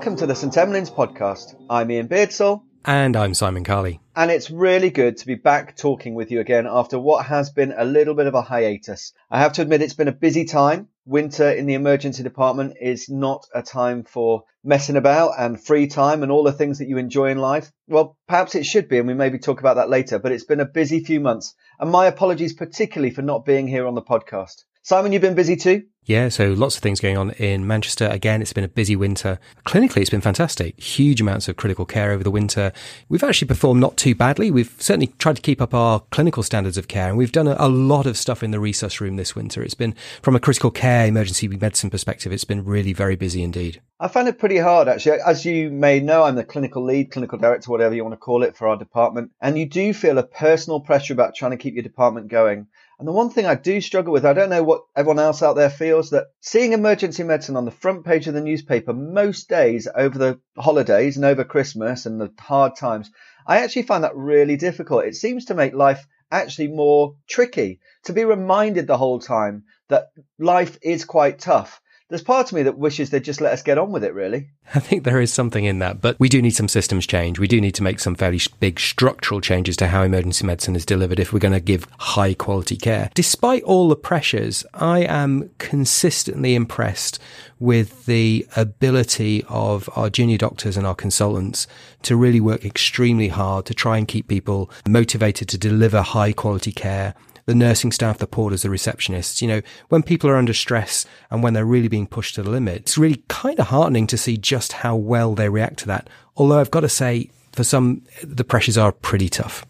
Welcome to the St Emlyn's podcast. I'm Iain Beardsell, And I'm Simon Carley. and it's really good to be back talking with you again after what has been a little bit of a hiatus. I have to admit it's been a busy time. Winter in the emergency department is not a time for messing about and free time and all the things that you enjoy in life. Well, perhaps it should be, and we maybe talk about that later, but it's been a busy few months. And my apologies particularly for not being here on the podcast. Simon, you've been busy too? Yeah, so lots of things going on in Manchester. Again, it's been a busy winter. Clinically, it's been fantastic. Huge amounts of critical care over the winter. We've actually performed not too badly. We've certainly tried to keep up our clinical standards of care, and we've done a, a lot of stuff in the resus room this winter. It's been, from a critical care emergency medicine perspective, it's been really very busy indeed. I found it pretty hard actually. As you may know, I'm the clinical lead, clinical director, whatever you want to call it for our department. And you do feel a personal pressure about trying to keep your department going. And the one thing I do struggle with, I don't know what everyone else out there feels, that seeing emergency medicine on the front page of the newspaper most days over the holidays and over Christmas and the hard times, I actually find that really difficult. It seems to make life actually more tricky to be reminded the whole time that life is quite tough. There's part of me that wishes they'd just let us get on with it, really. I think there is something in that, but we do need some systems change. We do need to make some fairly big structural changes to how emergency medicine is delivered if we're going to give high quality care. Despite all the pressures, I am consistently impressed with the ability of our junior doctors and our consultants to really work extremely hard to try and keep people motivated to deliver high quality care the nursing staff, the porters, the receptionists. You know, when people are under stress and when they're really being pushed to the limit, it's really kind of heartening to see just how well they react to that. Although I've got to say, for some, the pressures are pretty tough.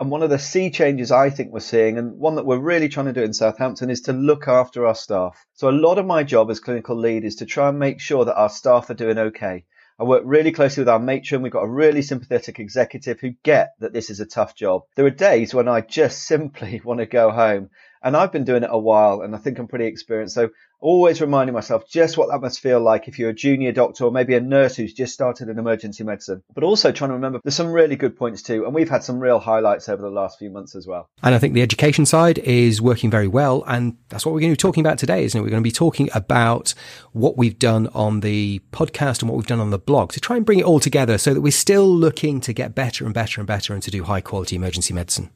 And one of the sea changes I think we're seeing, and one that we're really trying to do in Southampton, is to look after our staff. So a lot of my job as clinical lead is to try and make sure that our staff are doing okay. I work really closely with our matron. We've got a really sympathetic executive who get that this is a tough job. There are days when I just simply want to go home. And I've been doing it a while and I think I'm pretty experienced. So always reminding myself just what that must feel like if you're a junior doctor or maybe a nurse who's just started in emergency medicine. But also trying to remember there's some really good points too. And we've had some real highlights over the last few months as well. And I think the education side is working very well. And that's what we're going to be talking about today, isn't it? We're going to be talking about what we've done on the podcast and what we've done on the blog to try and bring it all together so that we're still looking to get better and better and better and to do high quality emergency medicine.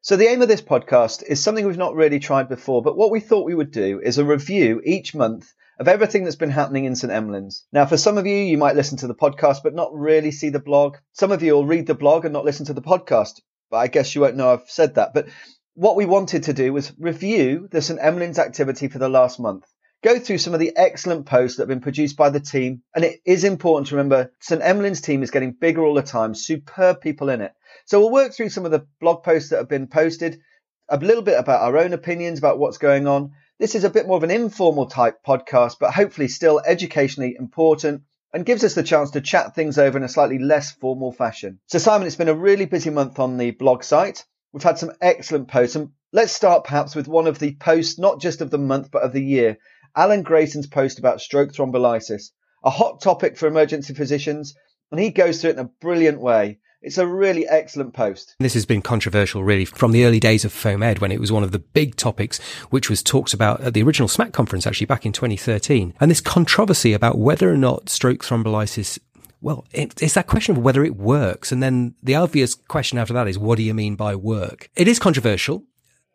So the aim of this podcast is something we've not really tried before, but what we thought we would do is a review each month of everything that's been happening in St Emlyn's. Now, for some of you, you might listen to the podcast but not really see the blog. Some of you will read the blog and not listen to the podcast, but I guess you won't know I've said that. But what we wanted to do was review the St Emlyn's activity for the last month. Go through some of the excellent posts that have been produced by the team. And it is important to remember St Emlyn's team is getting bigger all the time, superb people in it. So we'll work through some of the blog posts that have been posted, a little bit about our own opinions about what's going on. This is a bit more of an informal type podcast, but hopefully still educationally important and gives us the chance to chat things over in a slightly less formal fashion. So Simon, it's been a really busy month on the blog site. We've had some excellent posts and let's start perhaps with one of the posts, not just of the month, but of the year. Alan Grayson's post about stroke thrombolysis, a hot topic for emergency physicians, and he goes through it in a brilliant way. It's a really excellent post. This has been controversial really from the early days of FOAMED when it was one of the big topics which was talked about at the original SMACC conference actually back in 2013. And this controversy about whether or not stroke thrombolysis well, it's that question of whether it works. And then the obvious question after that is, what do you mean by work? It is controversial.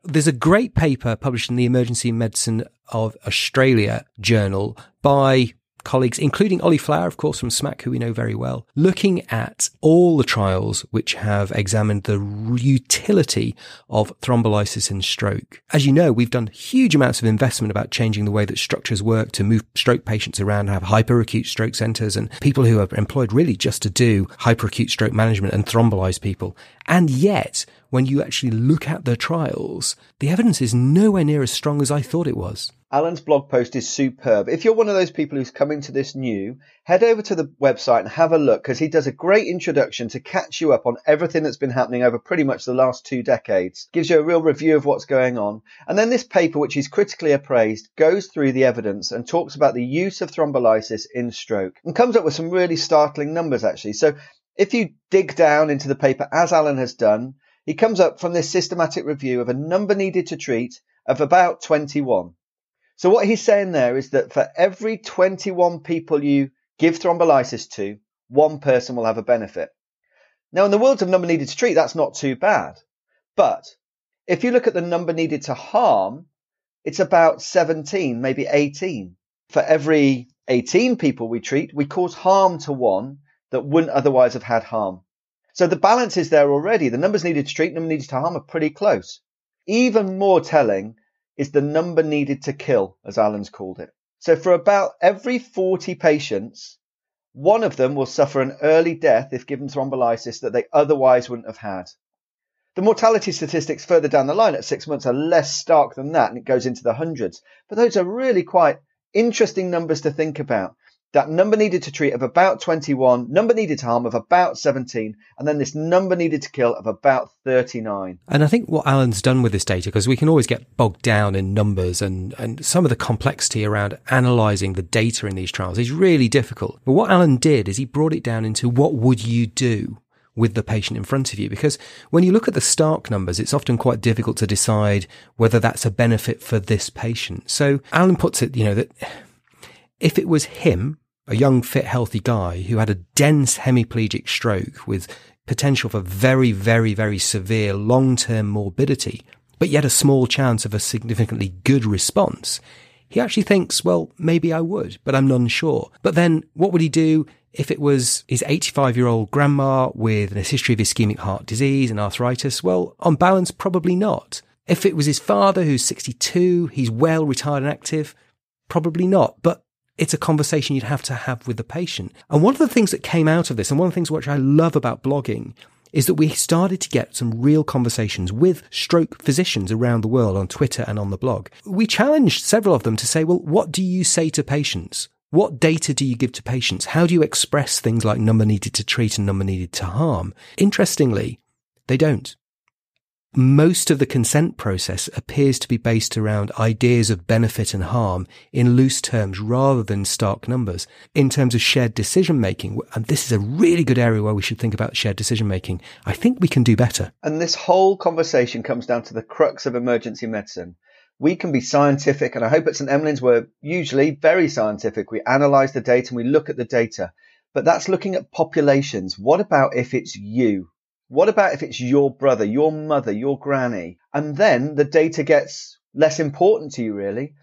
There's a great paper published in the Emergency Medicine of Australia journal by colleagues, including Ollie Flower, of course, from SMACC, who we know very well, looking at all the trials which have examined the utility of thrombolysis in stroke. As you know, we've done huge amounts of investment about changing the way that structures work to move stroke patients around, have hyperacute stroke centers and people who are employed really just to do hyperacute stroke management and thrombolyze people. And yet, when you actually look at the trials, the evidence is nowhere near as strong as I thought it was. Alan's blog post is superb. If you're one of those people who's coming to this new, head over to the website and have a look because he does a great introduction to catch you up on everything that's been happening over pretty much the last two decades. Gives you a real review of what's going on. And then this paper, which is critically appraised, goes through the evidence and talks about the use of thrombolysis in stroke and comes up with some really startling numbers actually. So if you dig down into the paper as Alan has done, he comes up from this systematic review of a number needed to treat of about 21. So what he's saying there is that for every 21 people you give thrombolysis to, one person will have a benefit. Now, in the world of number needed to treat, that's not too bad. But if you look at the number needed to harm, it's about 17, maybe 18. For every 18 people we treat, we cause harm to one that wouldn't otherwise have had harm. So the balance is there already. The numbers needed to treat, number needed to harm are pretty close. Even more telling is the number needed to kill, as Alan's called it. So for about every 40 patients, one of them will suffer an early death if given thrombolysis that they otherwise wouldn't have had. The mortality statistics further down the line at six months are less stark than that, and it goes into the hundreds. But those are really quite interesting numbers to think about. That number needed to treat of about 21, number needed to harm of about 17, and then this number needed to kill of about 39. And I think what Alan's done with this data, because we can always get bogged down in numbers and, and some of the complexity around analysing the data in these trials is really difficult. But what Alan did is he brought it down into what would you do? with the patient in front of you. Because when you look at the Stark numbers, it's often quite difficult to decide whether that's a benefit for this patient. So Alan puts it, you know, that if it was him, a young, fit, healthy guy who had a dense hemiplegic stroke with potential for very, very, very severe long-term morbidity, but yet a small chance of a significantly good response, he actually thinks, well, maybe I would, but I'm not sure. But then what would he do if it was his 85 year old grandma with a history of ischemic heart disease and arthritis? Well, on balance, probably not. If it was his father who's 62, he's well retired and active, probably not. But it's a conversation you'd have to have with the patient. And one of the things that came out of this, and one of the things which I love about blogging, is that we started to get some real conversations with stroke physicians around the world on Twitter and on the blog. We challenged several of them to say, well, what do you say to patients? What data do you give to patients? How do you express things like number needed to treat and number needed to harm? Interestingly, they don't most of the consent process appears to be based around ideas of benefit and harm in loose terms rather than stark numbers. In terms of shared decision making, and this is a really good area where we should think about shared decision making, I think we can do better. And this whole conversation comes down to the crux of emergency medicine. We can be scientific, and I hope at St. Emlyn's we're usually very scientific. We analyze the data and we look at the data, but that's looking at populations. What about if it's you? What about if it's your brother, your mother, your granny? And then the data gets less important to you, really.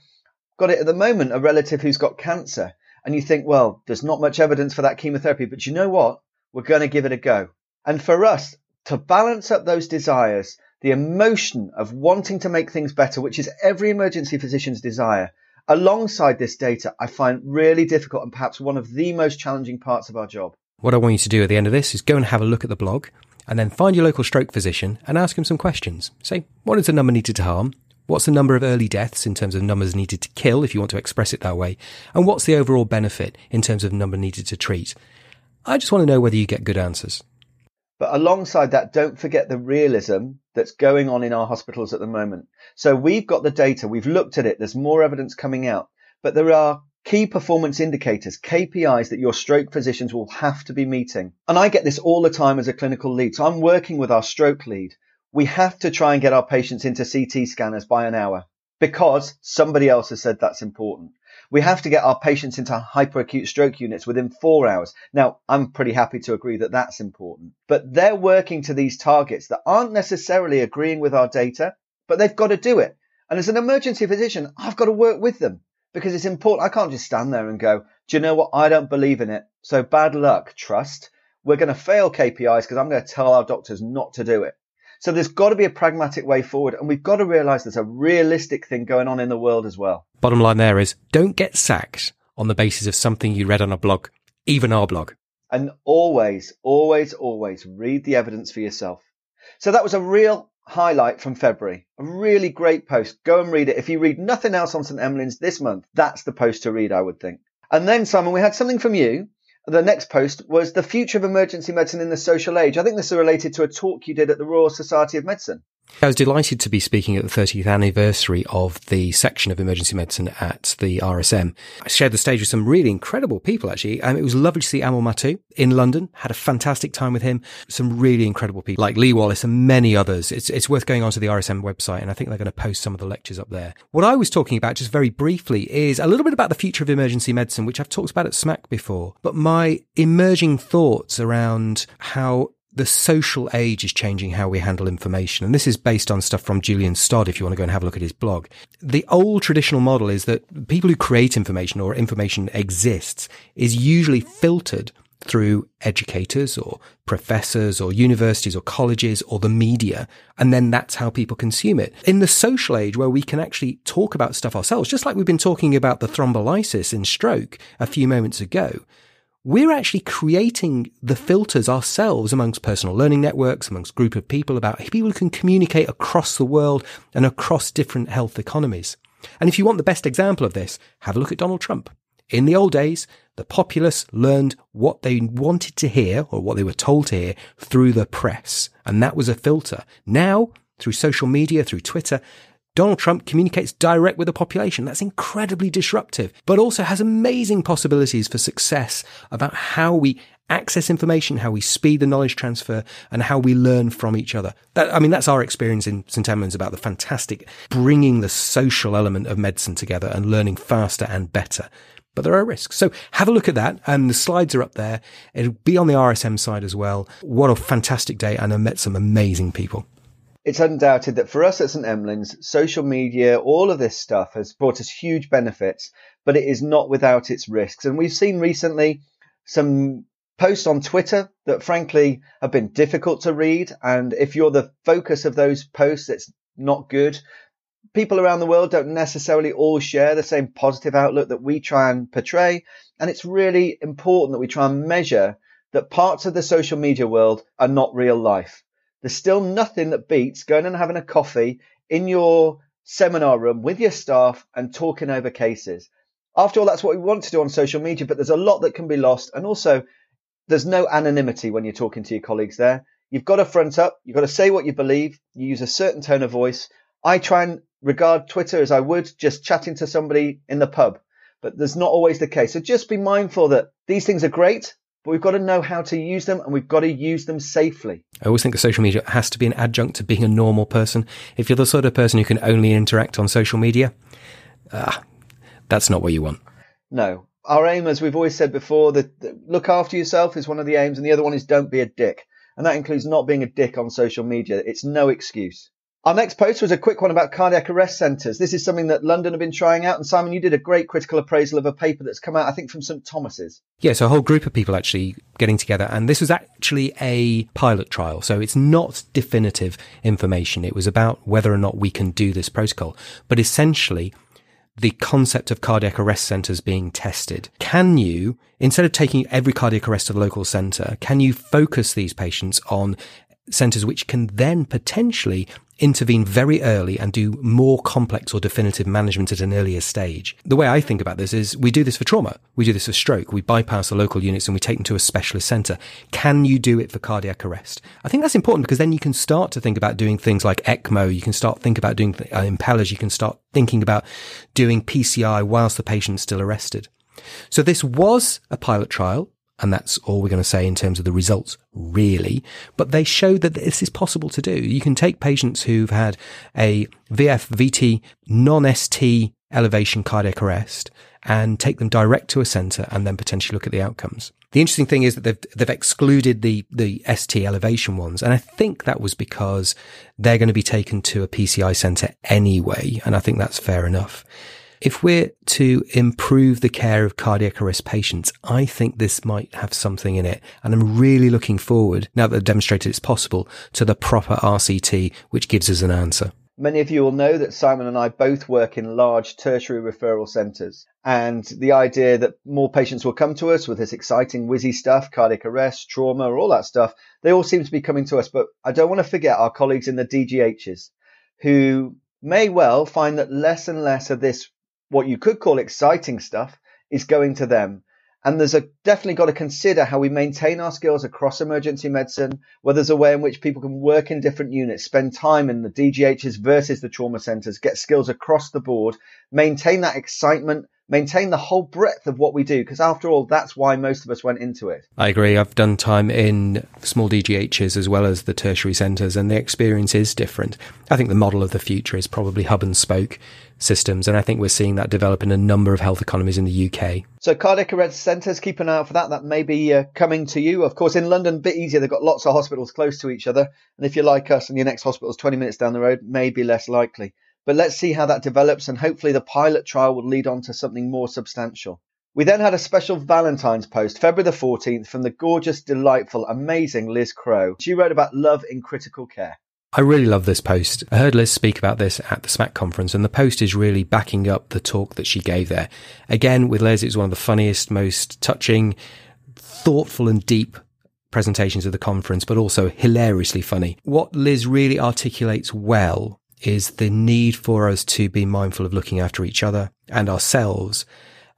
Got it at the moment, a relative who's got cancer. And you think, well, there's not much evidence for that chemotherapy, but you know what? We're going to give it a go. And for us to balance up those desires, the emotion of wanting to make things better, which is every emergency physician's desire, alongside this data, I find really difficult and perhaps one of the most challenging parts of our job. What I want you to do at the end of this is go and have a look at the blog and then find your local stroke physician and ask him some questions. Say, what is the number needed to harm? What's the number of early deaths in terms of numbers needed to kill, if you want to express it that way? And what's the overall benefit in terms of number needed to treat? I just want to know whether you get good answers. But alongside that, don't forget the realism that's going on in our hospitals at the moment. So we've got the data, we've looked at it, there's more evidence coming out, but there are Key performance indicators, KPIs that your stroke physicians will have to be meeting. And I get this all the time as a clinical lead. So I'm working with our stroke lead. We have to try and get our patients into CT scanners by an hour because somebody else has said that's important. We have to get our patients into hyperacute stroke units within four hours. Now, I'm pretty happy to agree that that's important, but they're working to these targets that aren't necessarily agreeing with our data, but they've got to do it. And as an emergency physician, I've got to work with them because it's important. I can't just stand there and go, do you know what? I don't believe in it. So bad luck, trust. We're going to fail KPIs because I'm going to tell our doctors not to do it. So there's got to be a pragmatic way forward. And we've got to realize there's a realistic thing going on in the world as well. Bottom line there is don't get sacked on the basis of something you read on a blog, even our blog. And always, always, always read the evidence for yourself. So that was a real highlight from February. A really great post. Go and read it. If you read nothing else on St. Emlyn's this month, that's the post to read, I would think. And then, Simon, we had something from you. The next post was the future of emergency medicine in the social age. I think this is related to a talk you did at the Royal Society of Medicine. I was delighted to be speaking at the 30th anniversary of the section of emergency medicine at the RSM. I shared the stage with some really incredible people, actually. Um, it was lovely to see Amal Mattu in London. Had a fantastic time with him. Some really incredible people like Lee Wallis and many others. It's, it's worth going onto the RSM website, and I think they're going to post some of the lectures up there. What I was talking about, just very briefly, is a little bit about the future of emergency medicine, which I've talked about at SMACC before, but my emerging thoughts around how the social age is changing how we handle information. And this is based on stuff from Julian Stodd, if you want to go and have a look at his blog. The old traditional model is that people who create information or information exists is usually filtered through educators or professors or universities or colleges or the media. And then that's how people consume it. In the social age where we can actually talk about stuff ourselves, just like we've been talking about the thrombolysis in stroke a few moments ago, we're actually creating the filters ourselves amongst personal learning networks, amongst group of people about people who can communicate across the world and across different health economies. And if you want the best example of this, have a look at Donald Trump. In the old days, the populace learned what they wanted to hear or what they were told to hear through the press. And that was a filter. Now, through social media, through Twitter, Donald Trump communicates direct with the population. That's incredibly disruptive, but also has amazing possibilities for success about how we access information, how we speed the knowledge transfer, and how we learn from each other. That, I mean, that's our experience in St. Emlyn's about the fantastic bringing the social element of medicine together and learning faster and better. But there are risks. So have a look at that. And the slides are up there. It'll be on the RSM side as well. What a fantastic day. And I met some amazing people it's undoubted that for us at St Emlyn's, social media, all of this stuff has brought us huge benefits, but it is not without its risks. And we've seen recently some posts on Twitter that frankly have been difficult to read. And if you're the focus of those posts, it's not good. People around the world don't necessarily all share the same positive outlook that we try and portray. And it's really important that we try and measure that parts of the social media world are not real life there's still nothing that beats going and having a coffee in your seminar room with your staff and talking over cases. After all, that's what we want to do on social media, but there's a lot that can be lost. And also, there's no anonymity when you're talking to your colleagues there. You've got to front up. You've got to say what you believe. You use a certain tone of voice. I try and regard Twitter as I would just chatting to somebody in the pub, but there's not always the case. So just be mindful that these things are great, but we've got to know how to use them and we've got to use them safely. I always think that social media has to be an adjunct to being a normal person. If you're the sort of person who can only interact on social media, ah, that's not what you want. No. Our aim, as we've always said before, that, look after yourself is one of the aims, and the other one is don't be a dick. And that includes not being a dick on social media. It's no excuse. Our next post was a quick one about cardiac arrest centres. This is something that London have been trying out. And Simon, you did a great critical appraisal of a paper that's come out, I think, from St Thomas's. Yeah, so a whole group of people actually getting together. And this was actually a pilot trial. So it's not definitive information. It was about whether or not we can do this protocol. But essentially, the concept of cardiac arrest centers being tested. Can you, instead of taking every cardiac arrest to the local center, can you focus these patients on centers which can then potentially intervene very early and do more complex or definitive management at an earlier stage. The way I think about this is we do this for trauma. We do this for stroke. We bypass the local units and we take them to a specialist center. Can you do it for cardiac arrest? I think that's important because then you can start to think about doing things like ECMO. You can start think about doing uh, Impellas. You can start thinking about doing PCI whilst the patient's still arrested. So this was a pilot trial. And that's all we're going to say in terms of the results, really. But they show that this is possible to do. You can take patients who've had a VF, VT, non-ST elevation cardiac arrest and take them direct to a center and then potentially look at the outcomes. The interesting thing is that they've, they've excluded the, the ST elevation ones. And I think that was because they're going to be taken to a PCI center anyway. And I think that's fair enough. If we're to improve the care of cardiac arrest patients, I think this might have something in it. And I'm really looking forward, now that they've demonstrated it's possible, to the proper RCT, which gives us an answer. Many of you will know that Simon and I both work in large tertiary referral centres. And the idea that more patients will come to us with this exciting, whizzy stuff, cardiac arrest, trauma, all that stuff, they all seem to be coming to us. But I don't want to forget our colleagues in the DGHs who may well find that less and less of this what you could call exciting stuff is going to them. And there's a, definitely got to consider how we maintain our skills across emergency medicine, where there's a way in which people can work in different units, spend time in the DGHs versus the trauma centres, get skills across the board, maintain that excitement, maintain the whole breadth of what we do. Because after all, that's why most of us went into it. I agree. I've done time in small DGHs as well as the tertiary centres, and the experience is different. I think the model of the future is probably hub and spoke systems, and I think we're seeing that develop in a number of health economies in the UK. So cardiac arrest centres, keep an eye out for that. That may be uh, coming to you. Of course, in London, a bit easier. They've got lots of hospitals close to each other, and if you're like us and your next hospital is 20 minutes down the road, may be less likely. But let's see how that develops, and hopefully the pilot trial will lead on to something more substantial. We then had a special Valentine's post, February the 14th, from the gorgeous, delightful, amazing Liz Crowe. She wrote about love in critical care. I really love this post. I heard Liz speak about this at the SMACC conference, and the post is really backing up the talk that she gave there. Again, with Liz, it was one of the funniest, most touching, thoughtful, and deep presentations of the conference, but also hilariously funny. What Liz really articulates well is the need for us to be mindful of looking after each other and ourselves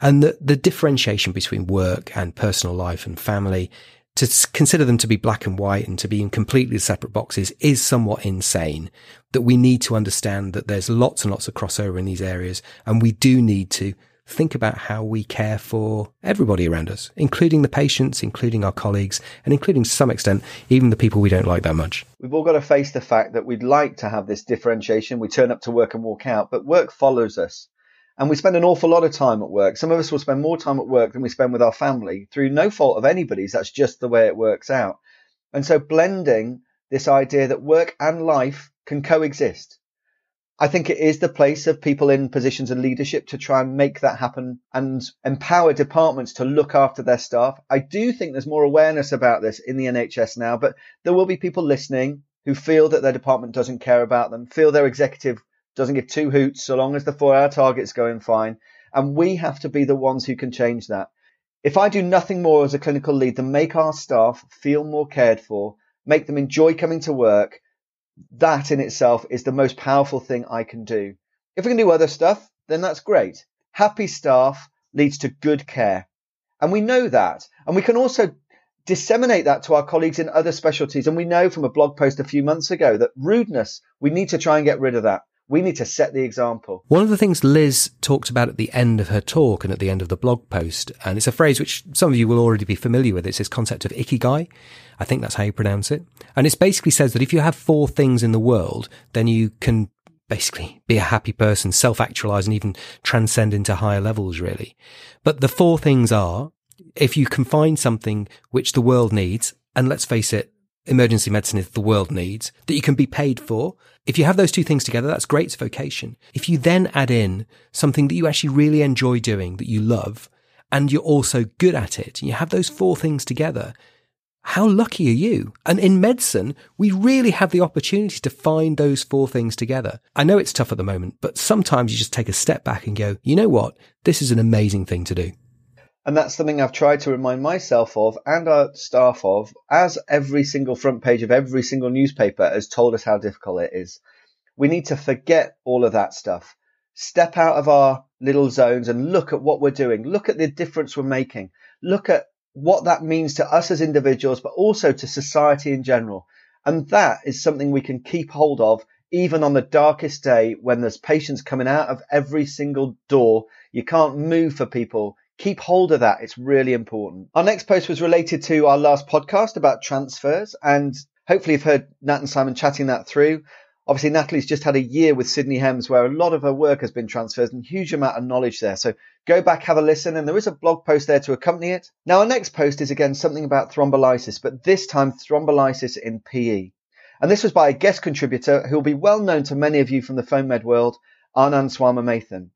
and the, the differentiation between work and personal life and family to consider them to be black and white and to be in completely separate boxes is somewhat insane. That we need to understand that there's lots and lots of crossover in these areas and we do need to think about how we care for everybody around us, including the patients, including our colleagues, and including to some extent, even the people we don't like that much. We've all got to face the fact that we'd like to have this differentiation. We turn up to work and walk out, but work follows us. And we spend an awful lot of time at work. Some of us will spend more time at work than we spend with our family through no fault of anybody's. That's just the way it works out. And so blending this idea that work and life can coexist I think it is the place of people in positions of leadership to try and make that happen and empower departments to look after their staff. I do think there's more awareness about this in the NHS now, but there will be people listening who feel that their department doesn't care about them, feel their executive doesn't give two hoots so long as the four hour target's going fine. And we have to be the ones who can change that. If I do nothing more as a clinical lead than make our staff feel more cared for, make them enjoy coming to work, that in itself is the most powerful thing I can do. If we can do other stuff, then that's great. Happy staff leads to good care. And we know that. And we can also disseminate that to our colleagues in other specialties. And we know from a blog post a few months ago that rudeness, we need to try and get rid of that. We need to set the example. One of the things Liz talked about at the end of her talk and at the end of the blog post, and it's a phrase which some of you will already be familiar with, it's this concept of ikigai. I think that's how you pronounce it. And it basically says that if you have four things in the world, then you can basically be a happy person, self actualize and even transcend into higher levels, really. But the four things are if you can find something which the world needs, and let's face it, emergency medicine is the world needs, that you can be paid for. If you have those two things together, that's great. It's vocation. If you then add in something that you actually really enjoy doing, that you love, and you're also good at it, and you have those four things together, how lucky are you? And in medicine, we really have the opportunity to find those four things together. I know it's tough at the moment, but sometimes you just take a step back and go, you know what? This is an amazing thing to do. And that's something I've tried to remind myself of and our staff of, as every single front page of every single newspaper has told us how difficult it is. We need to forget all of that stuff. Step out of our little zones and look at what we're doing. Look at the difference we're making. Look at what that means to us as individuals, but also to society in general. And that is something we can keep hold of even on the darkest day when there's patients coming out of every single door. You can't move for people keep hold of that. It's really important. Our next post was related to our last podcast about transfers, and hopefully you've heard Nat and Simon chatting that through. Obviously, Natalie's just had a year with Sydney HEMS where a lot of her work has been transferred and huge amount of knowledge there. So go back, have a listen, and there is a blog post there to accompany it. Now, our next post is again something about thrombolysis, but this time thrombolysis in PE. And this was by a guest contributor who will be well known to many of you from the FOAMed world, Anand Swaminathan.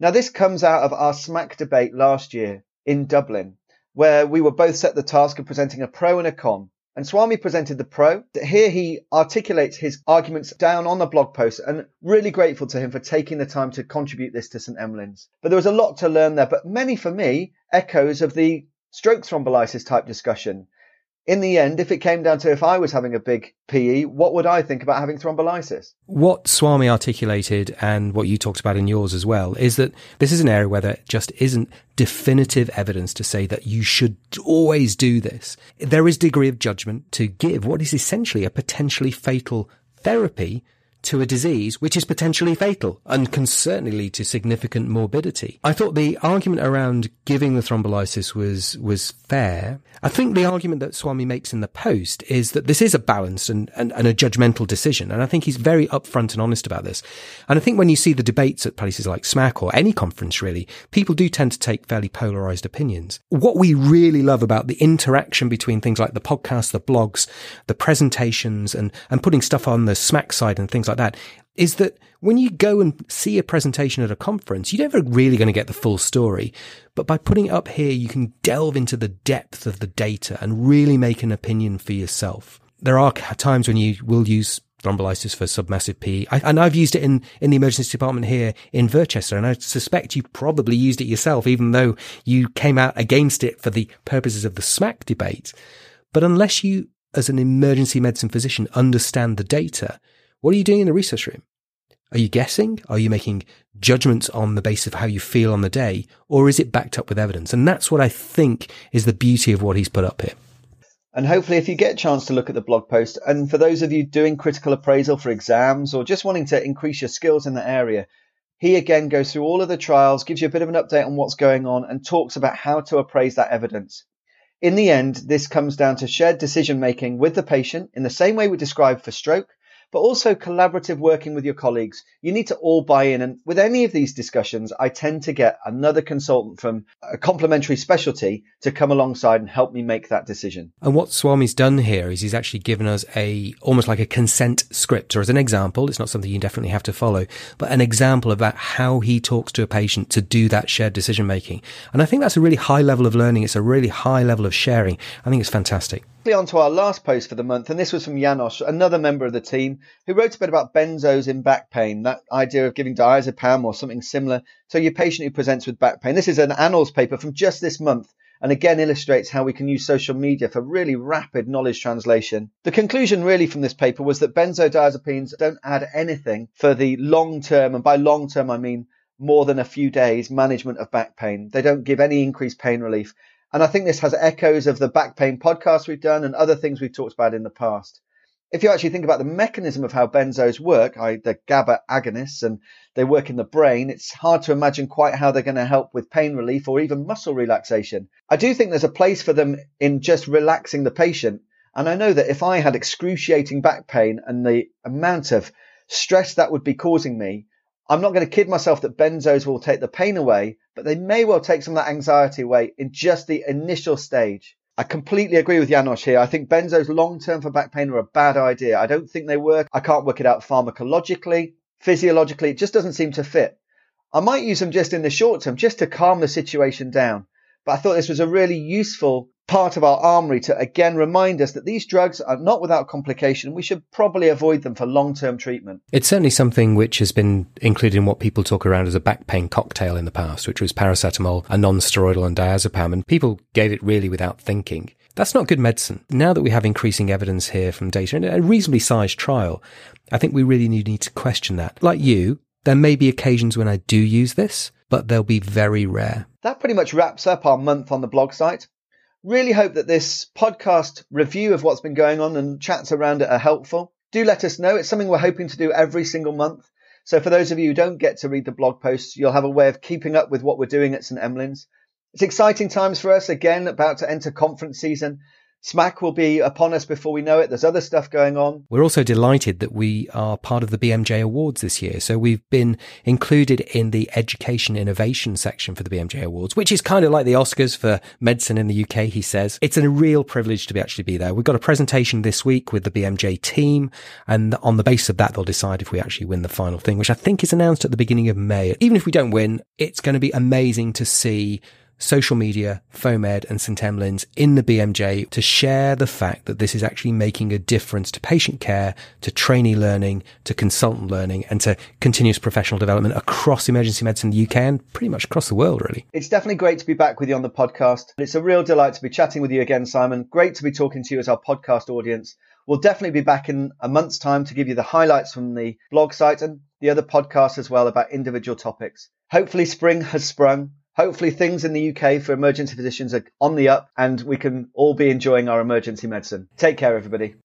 Now, this comes out of our SMACC debate last year in Dublin, where we were both set the task of presenting a pro and a con. And Swami presented the pro. Here he articulates his arguments down on the blog post and really grateful to him for taking the time to contribute this to St. Emlyn's. But there was a lot to learn there, but many for me echoes of the stroke thrombolysis type discussion. In the end, if it came down to if I was having a big PE, what would I think about having thrombolysis? What Swami articulated and what you talked about in yours as well is that this is an area where there just isn't definitive evidence to say that you should always do this. There is degree of judgment to give what is essentially a potentially fatal therapy to a disease which is potentially fatal and can certainly lead to significant morbidity. I thought the argument around giving the thrombolysis was was fair. I think the argument that Swami makes in the post is that this is a balanced and, and, and a judgmental decision. And I think he's very upfront and honest about this. And I think when you see the debates at places like SMACC or any conference really, people do tend to take fairly polarized opinions. What we really love about the interaction between things like the podcast, the blogs, the presentations and, and putting stuff on the SMACC side and things like that is that when you go and see a presentation at a conference, you're never really going to get the full story. But by putting it up here, you can delve into the depth of the data and really make an opinion for yourself. There are times when you will use thrombolysis for submassive. I, and I've used it in, in the emergency department here in Worcester. And I suspect you probably used it yourself, even though you came out against it for the purposes of the SMACC debate. But unless you, as an emergency medicine physician, understand the data, what are you doing in the resus room? Are you guessing? Are you making judgments on the basis of how you feel on the day? Or is it backed up with evidence? And that's what I think is the beauty of what he's put up here. And hopefully, if you get a chance to look at the blog post, and for those of you doing critical appraisal for exams or just wanting to increase your skills in the area, he again goes through all of the trials, gives you a bit of an update on what's going on, and talks about how to appraise that evidence. In the end, this comes down to shared decision making with the patient in the same way we described for stroke, but also collaborative working with your colleagues. You need to all buy in. And with any of these discussions, I tend to get another consultant from a complementary specialty to come alongside and help me make that decision. And what Swami's done here is he's actually given us a almost like a consent script, or as an example, it's not something you definitely have to follow, but an example about how he talks to a patient to do that shared decision making. And I think that's a really high level of learning. It's a really high level of sharing. I think it's fantastic. On to our last post for the month, and this was from Janos, another member of the team, who wrote a bit about benzos in back pain, that idea of giving diazepam or something similar to your patient who presents with back pain. This is an annals paper from just this month, and again illustrates how we can use social media for really rapid knowledge translation. The conclusion really from this paper was that benzodiazepines don't add anything for the long term, and by long term I mean more than a few days management of back pain. They don't give any increased pain relief. And I think this has echoes of the back pain podcast we've done and other things we've talked about in the past. If you actually think about the mechanism of how benzos work, I, the GABA agonists, and they work in the brain, it's hard to imagine quite how they're going to help with pain relief or even muscle relaxation. I do think there's a place for them in just relaxing the patient. And I know that if I had excruciating back pain and the amount of stress that would be causing me, I'm not going to kid myself that benzos will take the pain away, but they may well take some of that anxiety away in just the initial stage. I completely agree with Janos here. I think benzos long term for back pain are a bad idea. I don't think they work. I can't work it out pharmacologically, physiologically. It just doesn't seem to fit. I might use them just in the short term, just to calm the situation down. But I thought this was a really useful part of our armory to again remind us that these drugs are not without complication. We should probably avoid them for long term treatment. It's certainly something which has been included in what people talk around as a back pain cocktail in the past, which was paracetamol, a non steroidal, and diazepam. And people gave it really without thinking. That's not good medicine. Now that we have increasing evidence here from data in a reasonably sized trial, I think we really need to question that. Like you, there may be occasions when I do use this, but they'll be very rare. That pretty much wraps up our month on the blog site. Really hope that this podcast review of what's been going on and chats around it are helpful. Do let us know. It's something we're hoping to do every single month. So for those of you who don't get to read the blog posts, you'll have a way of keeping up with what we're doing at St Emlyn's. It's exciting times for us again, about to enter conference season. SMACC will be upon us before we know it. There's other stuff going on. We're also delighted that we are part of the BMJ Awards this year. So we've been included in the education innovation section for the BMJ Awards, which is kind of like the Oscars for medicine in the UK, he says. It's a real privilege to be actually be there. We've got a presentation this week with the BMJ team. And on the basis of that, they'll decide if we actually win the final thing, which I think is announced at the beginning of May. Even if we don't win, it's going to be amazing to see social media, FOAMed and St Emlyn's in the BMJ to share the fact that this is actually making a difference to patient care, to trainee learning, to consultant learning and to continuous professional development across emergency medicine in the UK and pretty much across the world, really. It's definitely great to be back with you on the podcast. It's a real delight to be chatting with you again, Simon. Great to be talking to you as our podcast audience. We'll definitely be back in a month's time to give you the highlights from the blog site and the other podcasts as well about individual topics. Hopefully, spring has sprung. Hopefully, things in the UK for emergency physicians are on the up and we can all be enjoying our emergency medicine. Take care, everybody.